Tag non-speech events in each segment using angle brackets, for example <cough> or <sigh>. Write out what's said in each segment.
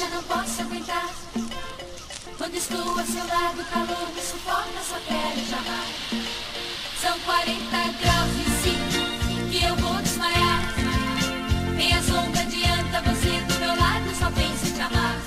já não posso aguentar. Quando estou a seu lado, o calor me sufoca, só quero jamais. São 40 graus e sinto que eu vou desmaiar. Nem a sombra adianta você do meu lado, só penso em te amar.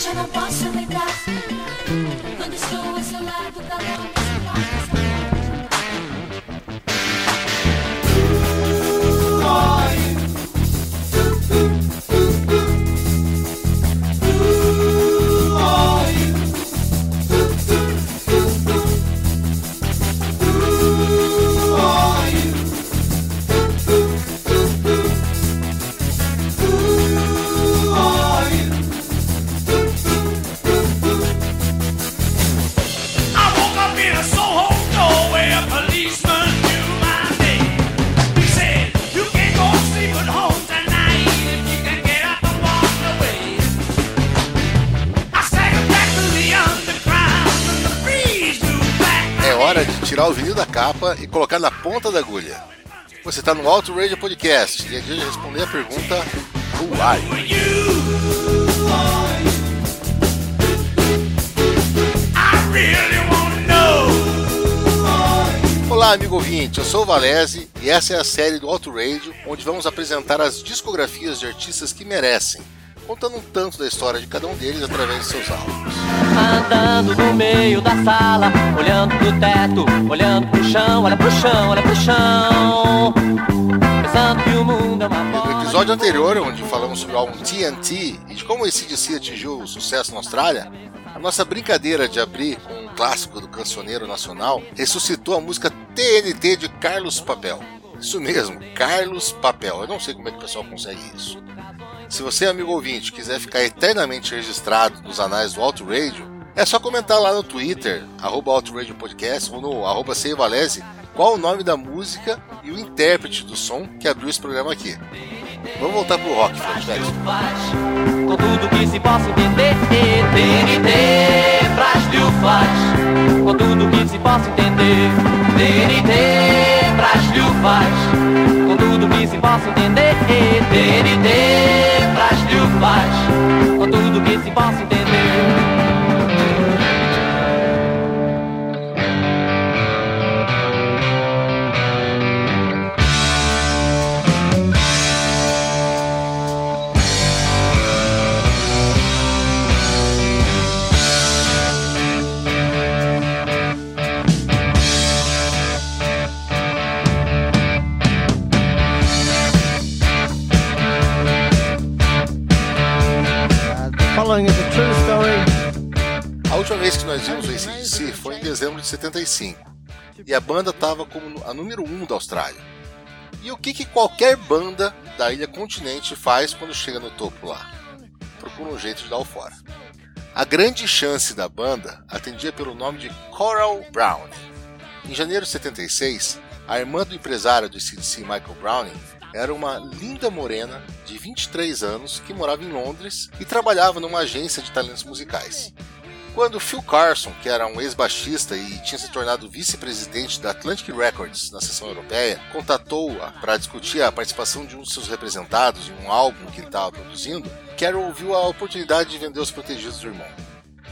Sinto, já capa e colocar na ponta da agulha. Você está no Auto Radio Podcast e dia de responder a pergunta Who are. Olá, amigo ouvinte, eu sou o Valese e essa é a série do Auto Radio onde vamos apresentar as discografias de artistas que merecem, contando um tanto da história de cada um deles através de seus álbuns. Andando no meio da sala, olhando pro teto, olhando pro chão, olha pro chão, olha pro chão. Pensando que o mundo é uma No bola. episódio anterior, onde falamos sobre o álbum TNT e de como esse DC atingiu o sucesso na Austrália, a nossa brincadeira de abrir com um clássico do cancioneiro nacional ressuscitou a música TNT de Carlos Papel. Isso mesmo, Carlos Papel. Eu não sei como é que o pessoal consegue isso. Se você, amigo ouvinte, quiser ficar eternamente registrado nos anais do Auto Radio, é só comentar lá no Twitter, arroba Podcast, ou no arroba qual o nome da música e o intérprete do som que abriu esse programa aqui. Vamos voltar pro rock, com tudo que se possa entender. TNT Brasil faz com tudo que se possa entender. TNT Brasil faz tudo que se possa entender. TNT Brasil faz com tudo que se possa entender. Following is a true story. A última vez que nós vimos o ACDC foi em dezembro de 75. E a banda estava como a número 1 um da Austrália. E o que, que qualquer banda da ilha continente faz quando chega no topo lá? Procura um jeito de dar o fora. A grande chance da banda atendia pelo nome de Coral Browning. Em janeiro de 76, a irmã do empresário do ACDC, Michael Browning, era uma linda morena de 23 anos que morava em Londres e trabalhava numa agência de talentos musicais. Quando Phil Carson, que era um ex-baixista e tinha se tornado vice-presidente da Atlantic Records na seção europeia, contatou-a para discutir a participação de um de seus representados em um álbum que ele estava produzindo, Carol viu a oportunidade de vender os protegidos do irmão.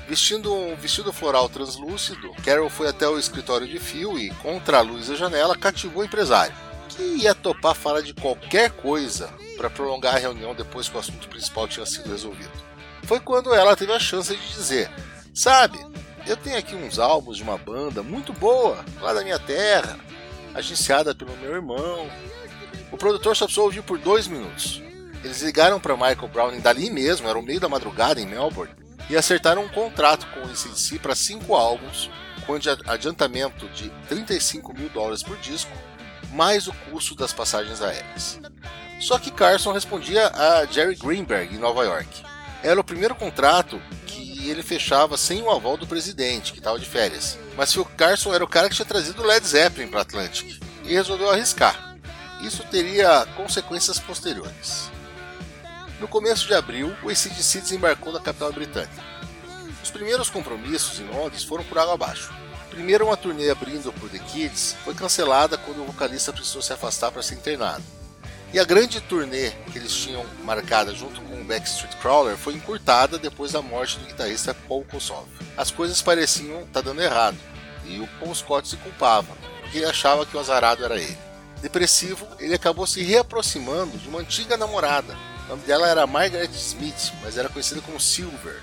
Vestindo um vestido floral translúcido, Carol foi até o escritório de Phil e, contra a luz da janela, cativou o empresário, que ia topar falar de qualquer coisa para prolongar a reunião depois que o assunto principal tinha sido resolvido. Foi quando ela teve a chance de dizer: Sabe, eu tenho aqui uns álbuns de uma banda muito boa, lá da minha terra, agenciada pelo meu irmão. O produtor só precisou ouvir por dois minutos. Eles ligaram para Michael Browning dali mesmo, era o meio da madrugada em Melbourne, e acertaram um contrato com o ACDC para cinco álbuns, com adi- adiantamento de 35 mil dólares por disco, mais o custo das passagens aéreas. Só que Carson respondia a Jerry Greenberg em Nova York. Era o primeiro contrato que ele fechava sem o aval do presidente, que estava de férias. Mas Phil Carson era o cara que tinha trazido o Led Zeppelin para Atlantic e resolveu arriscar. isso teria consequências posteriores. No começo de abril, o ACDC desembarcou na capital britânica. Os primeiros compromissos em Londres foram por água abaixo. Primeiro, uma turnê abrindo por The Kids foi cancelada quando o vocalista precisou se afastar para ser internado. E a grande turnê que eles tinham marcada junto com o Backstreet Crawler foi encurtada depois da morte do guitarrista Paul Kossoff. As coisas pareciam estar tá dando errado, e o Paul Scott se culpava, porque ele achava que o azarado era ele. Depressivo, ele acabou se reaproximando de uma antiga namorada. O nome dela era Margaret Smith, mas era conhecida como Silver.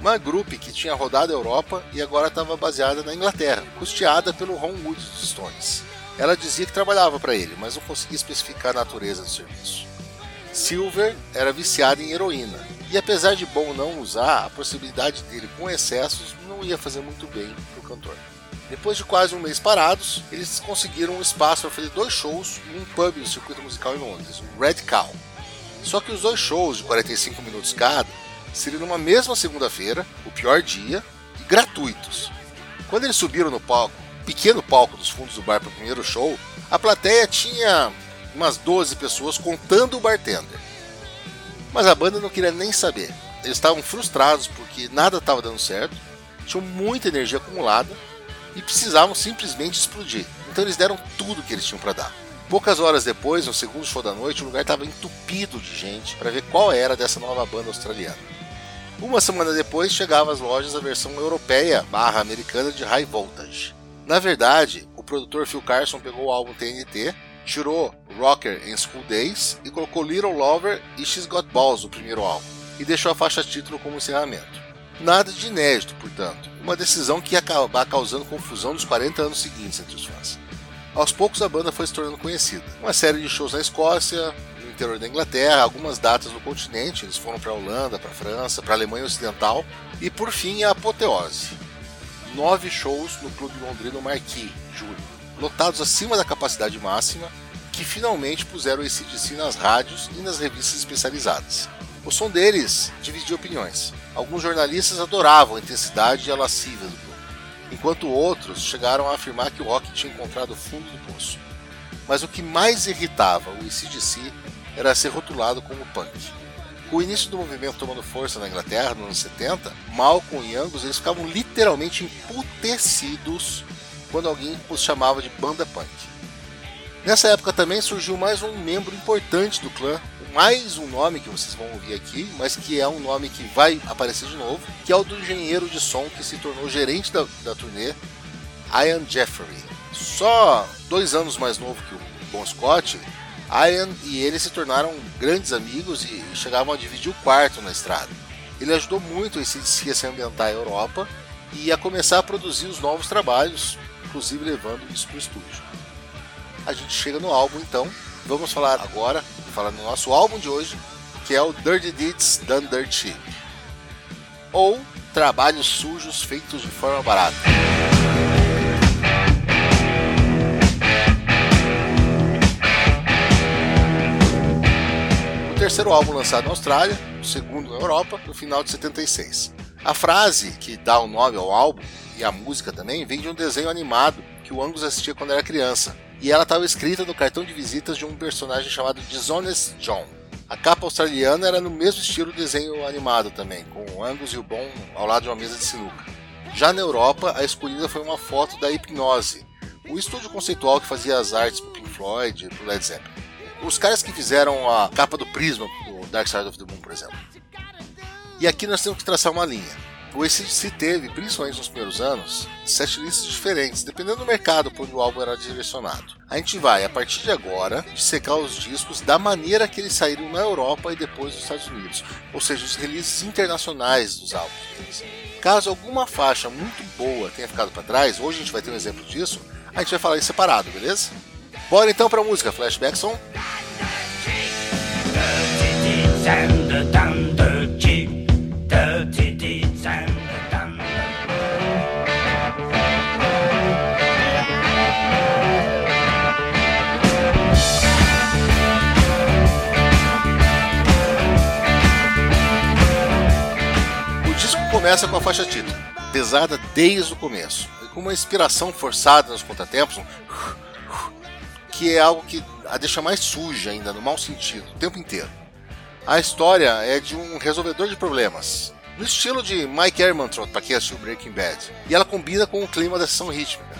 Uma grupo que tinha rodado a Europa e agora estava baseada na Inglaterra, custeada pelo Ron Wood dos Stones. Ela dizia que trabalhava para ele, mas não conseguia especificar a natureza do serviço. Silver era viciado em heroína, e apesar de bom não usar, a possibilidade dele com excessos não ia fazer muito bem para o cantor. Depois de quase um mês parados, eles conseguiram um espaço para fazer dois shows em um pub no circuito musical em Londres, o Red Cow. Só que os dois shows de 45 minutos cada seriam numa mesma segunda-feira, o pior dia, e gratuitos. Quando eles subiram no palco, pequeno palco dos fundos do bar para o primeiro show, a plateia tinha umas 12 pessoas contando o bartender. Mas a banda não queria nem saber. Eles estavam frustrados porque nada estava dando certo, tinham muita energia acumulada e precisavam simplesmente explodir. Então eles deram tudo que eles tinham para dar. Poucas horas depois, no segundo show da noite, o lugar estava entupido de gente para ver qual era dessa nova banda australiana. Uma semana depois chegava às lojas a versão europeia barra americana de High Voltage. Na verdade, o produtor Phil Carson pegou o álbum TNT, tirou Rocker and School Days e colocou Little Lover e She's Got Balls, o primeiro álbum, e deixou a faixa título como encerramento. Nada de inédito, portanto, uma decisão que ia acabar causando confusão nos 40 anos seguintes entre os fãs. Aos poucos a banda foi se tornando conhecida. Uma série de shows na Escócia, no interior da Inglaterra, algumas datas no continente, eles foram para a Holanda, para a França, para a Alemanha Ocidental e por fim a apoteose. Nove shows no clube londrino Marquis, julho, lotados acima da capacidade máxima, que finalmente puseram o ACDC nas rádios e nas revistas especializadas. O som deles dividia opiniões. Alguns jornalistas adoravam a intensidade e a lascívia do enquanto outros chegaram a afirmar que o rock tinha encontrado o fundo do poço. Mas o que mais irritava o ACDC era ser rotulado como punk. Com o início do movimento tomando força na Inglaterra nos anos 70, Malcolm e Angus eles ficavam literalmente emputecidos quando alguém os chamava de banda punk. Nessa época também surgiu mais um membro importante do clã, mais um nome que vocês vão ouvir aqui, mas que é um nome que vai aparecer de novo, que é o do engenheiro de som que se tornou gerente da, da turnê, Ian Jeffrey. Só dois anos mais novo que o Bon Scott, Ian e ele se tornaram grandes amigos e chegavam a dividir o quarto na estrada. Ele ajudou muito a se, ambientar a Europa e a começar a produzir os novos trabalhos, inclusive levando isso para o estúdio a gente chega no álbum então. Vamos falar agora, falar no nosso álbum de hoje, que é o Dirty Deeds Done Dirt Cheap. Ou Trabalhos Sujos Feitos de Forma Barata. O terceiro álbum lançado na Austrália, o segundo na Europa, no final de 76. A frase que dá o nome ao álbum e a música também vem de um desenho animado que o Angus assistia quando era criança, e ela estava escrita no cartão de visitas de um personagem chamado Dishonest John. A capa australiana era no mesmo estilo desenho animado também, com o Angus e o Bon ao lado de uma mesa de sinuca. Já na Europa, a escolhida foi uma foto da Hipnose, o estúdio conceitual que fazia as artes para Pink Floyd e para Led Zeppelin. Os caras que fizeram a capa do Prisma do Dark Side of the Moon, por exemplo. E aqui nós temos que traçar uma linha. O ACDC teve, principalmente nos primeiros anos, sete listas diferentes, dependendo do mercado por onde o álbum era direcionado. A gente vai, a partir de agora, dissecar os discos da maneira que eles saíram na Europa e depois nos Estados Unidos, ou seja, os releases internacionais dos álbuns deles. Caso alguma faixa muito boa tenha ficado para trás, hoje a gente vai ter um exemplo disso, a gente vai falar em separado, beleza? Bora então para a música Flashback começa com a faixa título, pesada desde o começo, e com uma inspiração forçada nos contratempos, um <laughs> que é algo que a deixa mais suja ainda, no mau sentido, o tempo inteiro. A história é de um resolvedor de problemas, no estilo de Mike Ehrmantraut, para quem assistiu Breaking Bad, e ela combina com o clima da sessão rítmica.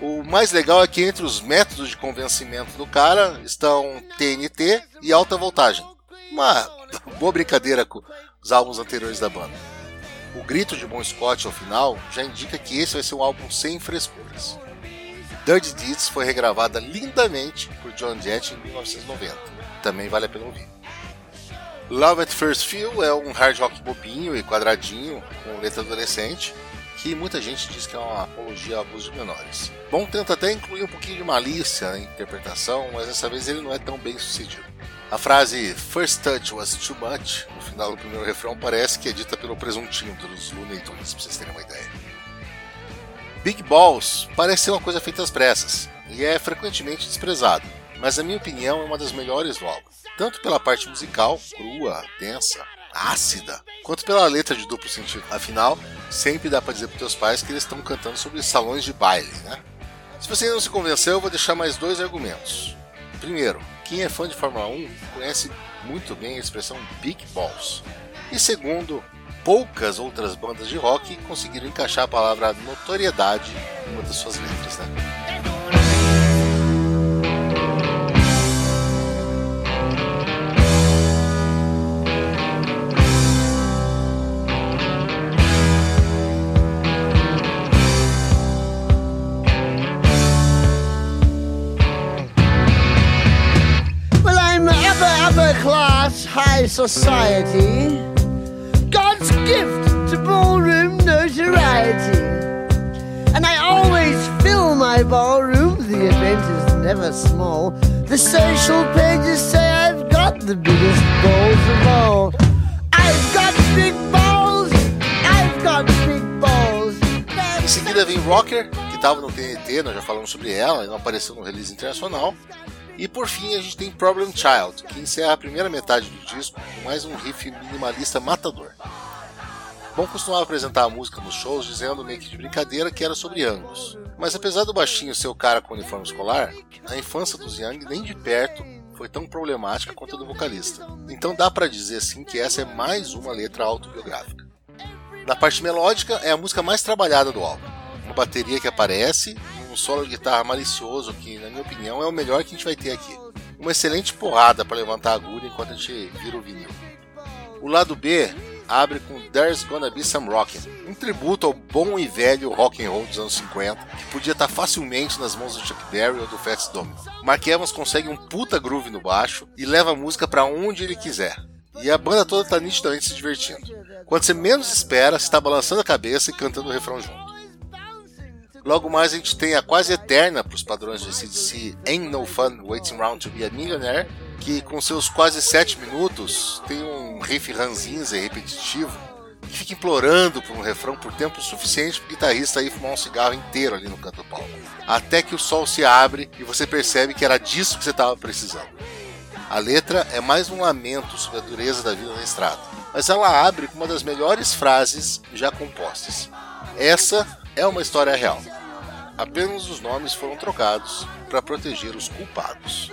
O mais legal é que entre os métodos de convencimento do cara estão TNT e alta voltagem. Uma <laughs> boa brincadeira com os álbuns anteriores da banda. O grito de Bon Scott ao final já indica que esse vai ser um álbum sem frescuras. Dirty Deeds foi regravada lindamente por John Jett em 1990. Também vale a pena ouvir. Love at First Feel é um hard rock bobinho e quadradinho, com letra adolescente, que muita gente diz que é uma apologia ao abuso de menores. Bom tenta até incluir um pouquinho de malícia na interpretação, mas dessa vez ele não é tão bem sucedido. A frase First Touch was too much no final do primeiro refrão parece que é dita pelo presuntinho dos Looney Tunes, pra vocês terem uma ideia. Big Balls parece ser uma coisa feita às pressas e é frequentemente desprezado, mas na minha opinião é uma das melhores do álbum, tanto pela parte musical, crua, densa, ácida, quanto pela letra de duplo sentido. Afinal, sempre dá para dizer para teus pais que eles estão cantando sobre salões de baile, né? Se você ainda não se convenceu, eu vou deixar mais dois argumentos. Primeiro, quem é fã de Fórmula 1 conhece muito bem a expressão Big Balls. E segundo, poucas outras bandas de rock conseguiram encaixar a palavra notoriedade em uma das suas letras. Né? High society. God's gift to ballroom notoriety. And I always fill my ballroom, the event is never small. The social pages say I've got the biggest balls of all. I've got big balls, I've got big balls. Em seguida vem Rocker, que estava no TNT, nós já falamos sobre ela, e não apareceu no release internacional. E por fim a gente tem Problem Child, que encerra a primeira metade do disco com mais um riff minimalista matador. Bom costumava apresentar a música nos shows dizendo meio que de brincadeira que era sobre Angus. Mas apesar do baixinho ser o cara com uniforme escolar, a infância dos Young nem de perto foi tão problemática quanto a do vocalista. Então dá pra dizer assim que essa é mais uma letra autobiográfica. Na parte melódica é a música mais trabalhada do álbum. Uma bateria que aparece um solo de guitarra malicioso que, na minha opinião, é o melhor que a gente vai ter aqui. Uma excelente porrada para levantar a agulha enquanto a gente vira o vinil. O lado B abre com There's Gonna Be Some Rockin', um tributo ao bom e velho rock and roll dos anos 50, que podia estar facilmente nas mãos do Chuck Berry ou do Fats Domino. Mark Evans consegue um puta groove no baixo e leva a música para onde ele quiser. E a banda toda tá nitidamente se divertindo. Quando você menos espera, você está balançando a cabeça e cantando o refrão junto. Logo mais a gente tem a quase eterna para os padrões de CDC Ain't No Fun Waiting Round to Be a Millionaire, que com seus quase 7 minutos tem um riff ranzinza e repetitivo que fica implorando por um refrão por tempo suficiente para o guitarrista ir fumar um cigarro inteiro ali no canto do palco. Até que o sol se abre e você percebe que era disso que você estava precisando. A letra é mais um lamento sobre a dureza da vida na estrada, mas ela abre com uma das melhores frases já compostas. Essa é uma história real. Apenas os nomes foram trocados para proteger os culpados.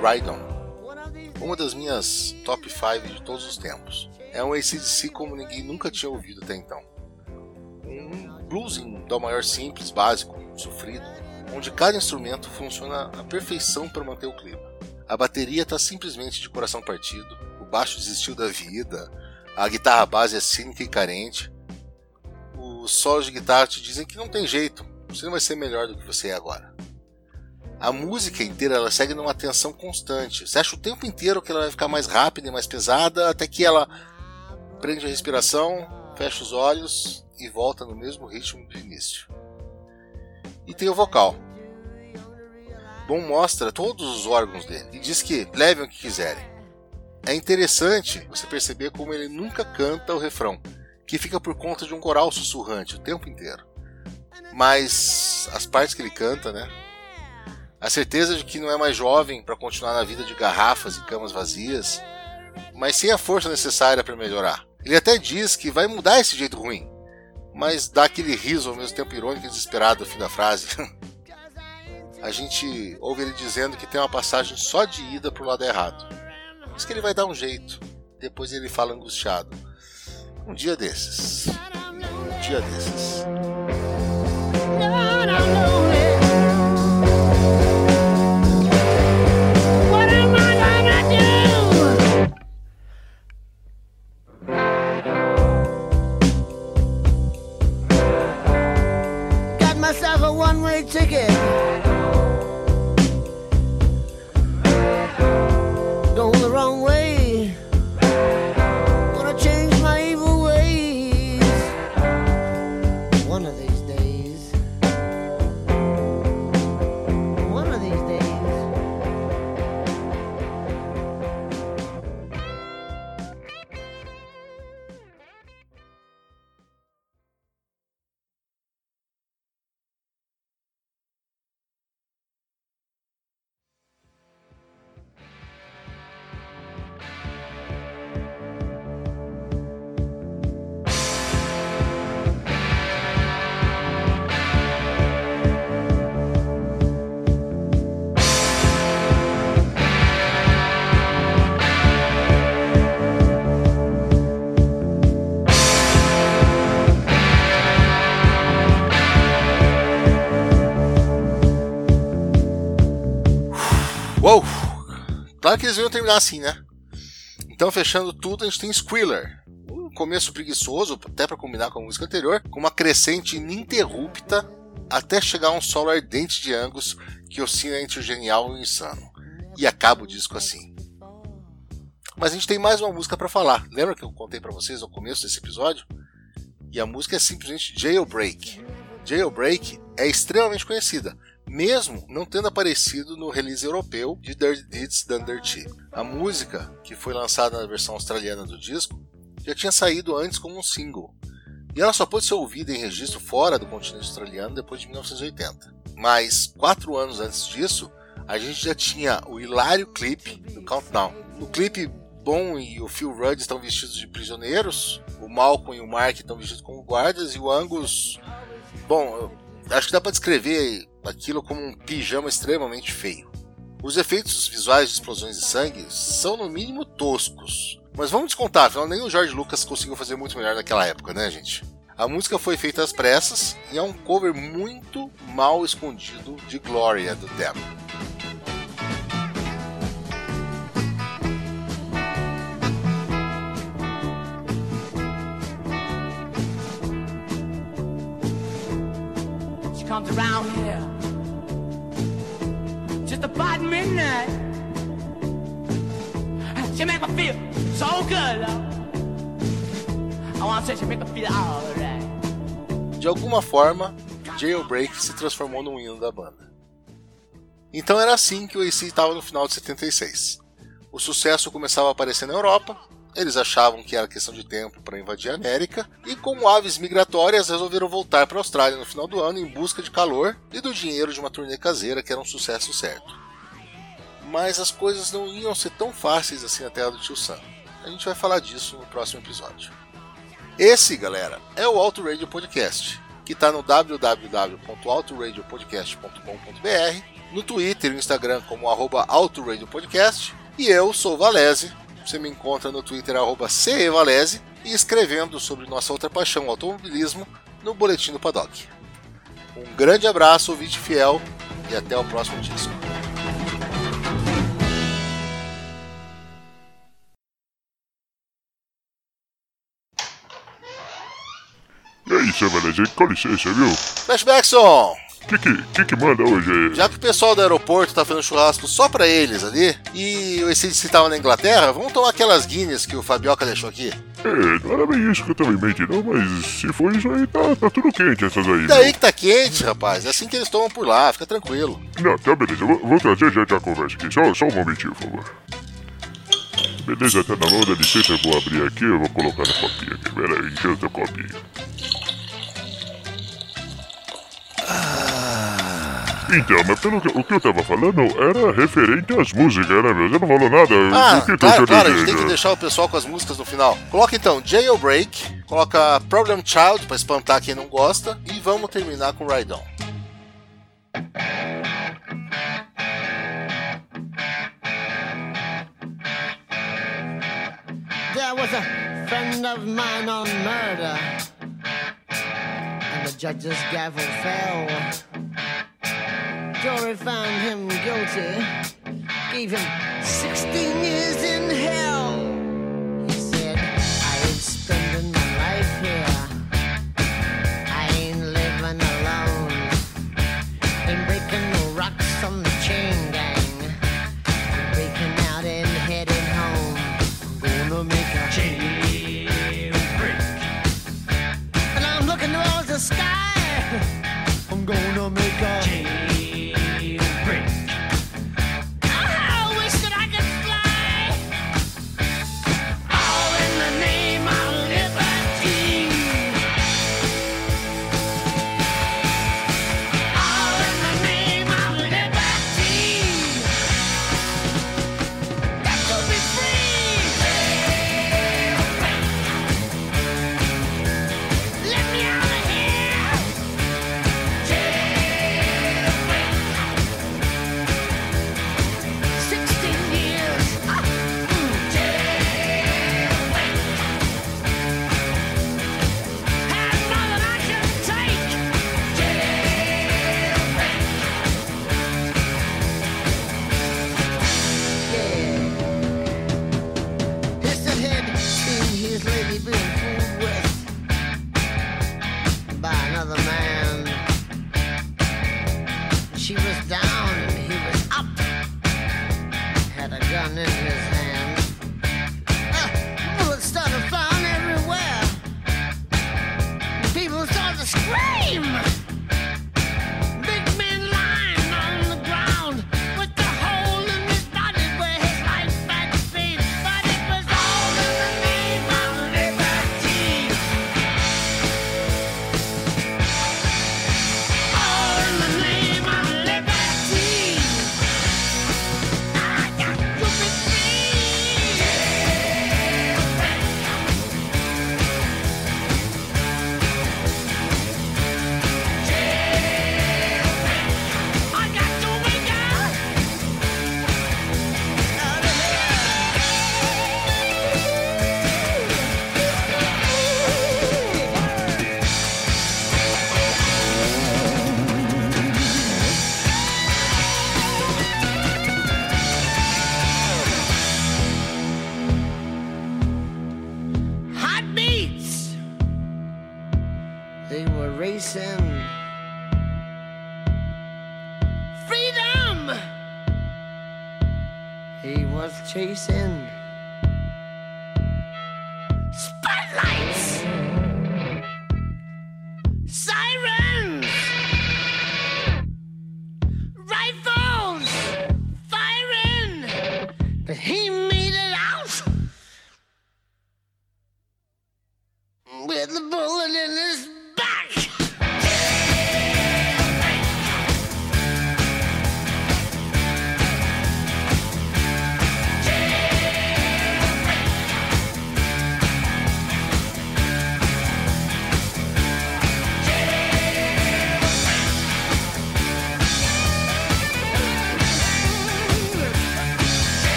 Ride uma das minhas top 5 de todos os tempos. É um ACDC como ninguém nunca tinha ouvido até então. Um blues em dó maior simples, básico, sofrido, onde cada instrumento funciona à perfeição para manter o clima. A bateria está simplesmente de coração partido, o baixo desistiu da vida, a guitarra base é cínica e carente. Os solos de guitarra te dizem que não tem jeito, você não vai ser melhor do que você é agora. A música inteira ela segue numa tensão constante. Você acha o tempo inteiro que ela vai ficar mais rápida e mais pesada, até que ela prende a respiração, fecha os olhos e volta no mesmo ritmo do início. E tem o vocal. Bom mostra todos os órgãos dele e diz que levem o que quiserem. É interessante você perceber como ele nunca canta o refrão, que fica por conta de um coral sussurrante o tempo inteiro. Mas as partes que ele canta, né? A certeza de que não é mais jovem para continuar na vida de garrafas e camas vazias, mas sem a força necessária para melhorar. Ele até diz que vai mudar esse jeito ruim, mas dá aquele riso ao mesmo tempo irônico e desesperado no fim da frase. <laughs> A gente ouve ele dizendo que tem uma passagem só de ida pro lado errado. Diz que ele vai dar um jeito. Depois ele fala angustiado. Um dia desses. Um dia desses. Ticket. Claro que eles iam terminar assim, né? Então, fechando tudo, a gente tem Squealer. Um começo preguiçoso, até para combinar com a música anterior, com uma crescente ininterrupta até chegar a um solo ardente de Angus que oscila entre o genial e o insano. E acaba o disco assim. Mas a gente tem mais uma música para falar. Lembra que eu contei para vocês no começo desse episódio? E a música é simplesmente Jailbreak. Jailbreak é extremamente conhecida, mesmo não tendo aparecido no release europeu de Dirty Deeds Done Dirty. A música, que foi lançada na versão australiana do disco, já tinha saído antes como um single, e ela só pôde ser ouvida em registro fora do continente australiano depois de 1980. Mas, quatro anos antes disso, a gente já tinha o hilário clipe do Countdown. No clipe, Bon e o Phil Rudd estão vestidos de prisioneiros, o Malcolm e o Mark estão vestidos como guardas, e o Angus. Bom, acho que dá para descrever aquilo como um pijama extremamente feio. Os efeitos visuais de explosões de sangue são no mínimo toscos. Mas vamos descontar, afinal nem o George Lucas conseguiu fazer muito melhor naquela época, né, gente? A música foi feita às pressas e é um cover muito mal escondido de Gloria do Them. Comes around here just about midnight. She make me feel so good. I want to make her feel alright. De alguma forma, Jailbreak se transformou num hino da banda. Então era assim que o AC estava no final de 76. O sucesso começava a aparecer na Europa, eles achavam que era questão de tempo para invadir a América, e como aves migratórias resolveram voltar para a Austrália no final do ano em busca de calor e do dinheiro de uma turnê caseira que era um sucesso certo. Mas as coisas não iam ser tão fáceis assim na terra do tio Sam. A gente vai falar disso no próximo episódio. Esse, galera, é o Auto Radio Podcast, que está no www.autoradiopodcast.com.br, no Twitter e no Instagram como arroba Podcast, e eu sou o Valese, você me encontra no Twitter CEValese e escrevendo sobre nossa outra paixão, o automobilismo, no Boletim do Paddock. Um grande abraço, ouvinte fiel, e até o próximo disco. E aí, seu beleza? Com licença, viu? Flashbackson! O que que, que que manda hoje? Já que o pessoal do aeroporto tá fazendo churrasco só pra eles ali, e o ACDC tava na Inglaterra, vamos tomar aquelas Guinness que o Fabioca deixou aqui? É, não era bem isso que eu tava em mente, não, mas se for isso aí, tá, tá tudo quente essas aí. E daí viu? que tá quente, rapaz. É assim que eles tomam por lá, fica tranquilo. Não, tá beleza, eu vou, vou trazer já já a conversa aqui. Só, só um momentinho, por favor. Beleza, tá na mão, dá licença, eu vou abrir aqui, eu vou colocar no copinho aqui. Pera aí, encher o copinho. Então, mas pelo que, o que eu tava falando era referente às músicas, né, meu? Você não falou nada? Ah, que claro, claro, a gente tem que deixar o pessoal com as músicas no final. Coloca então Jailbreak, coloca Problem Child pra espantar quem não gosta, e vamos terminar com Ride On. There was a friend of mine on murder, and the judge's gavel fell. Jury found him guilty, gave him 16 years in hell. it's time to scream!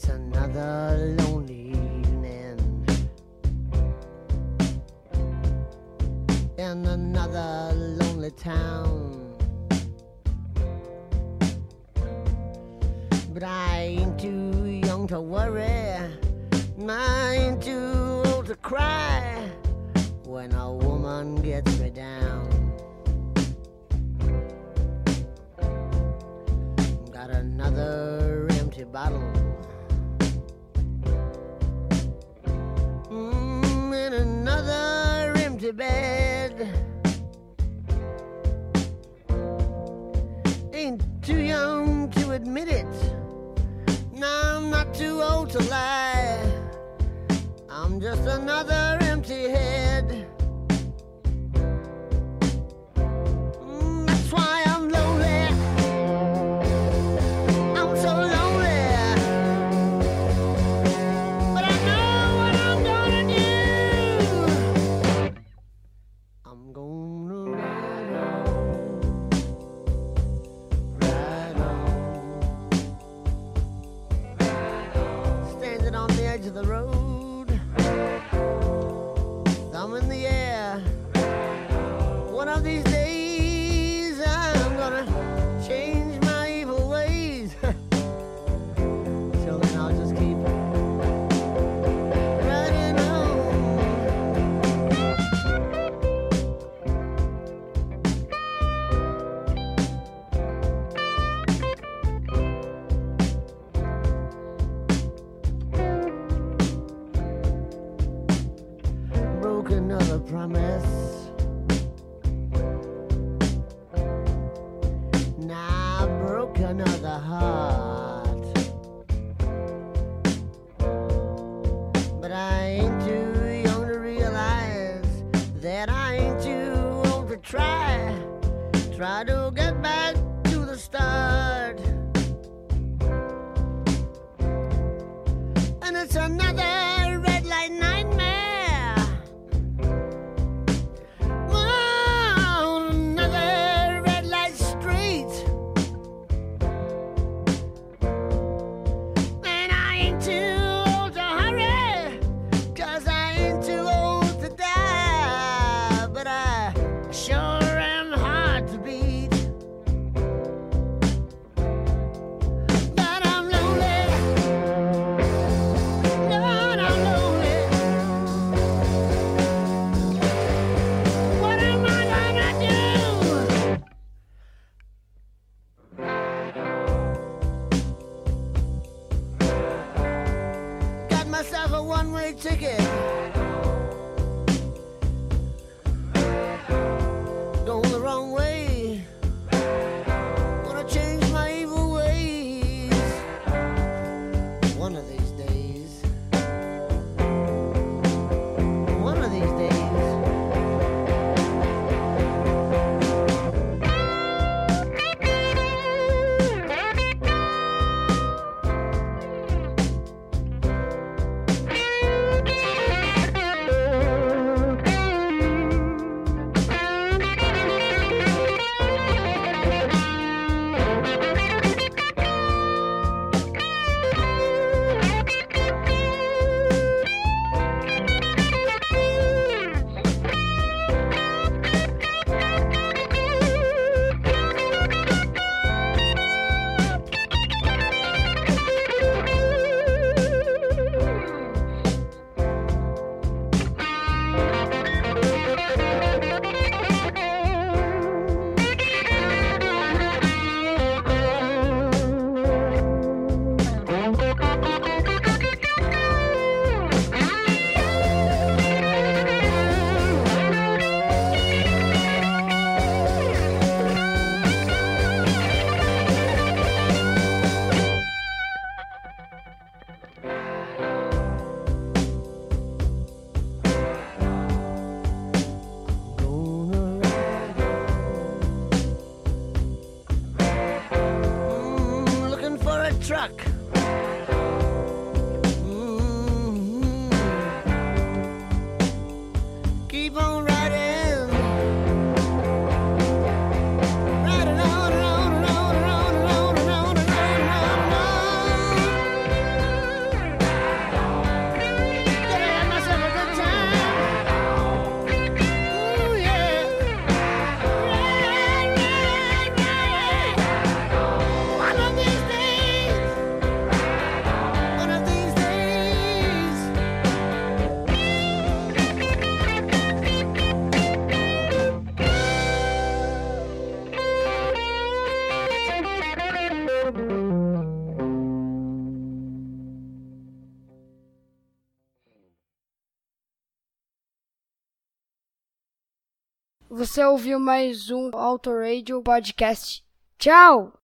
It's another lonely evening and another lonely town. too old to lie. I'm just another empty head. I ain't too old to try. Try to get back to the start. Você ouviu mais um Auto Radio Podcast. Tchau!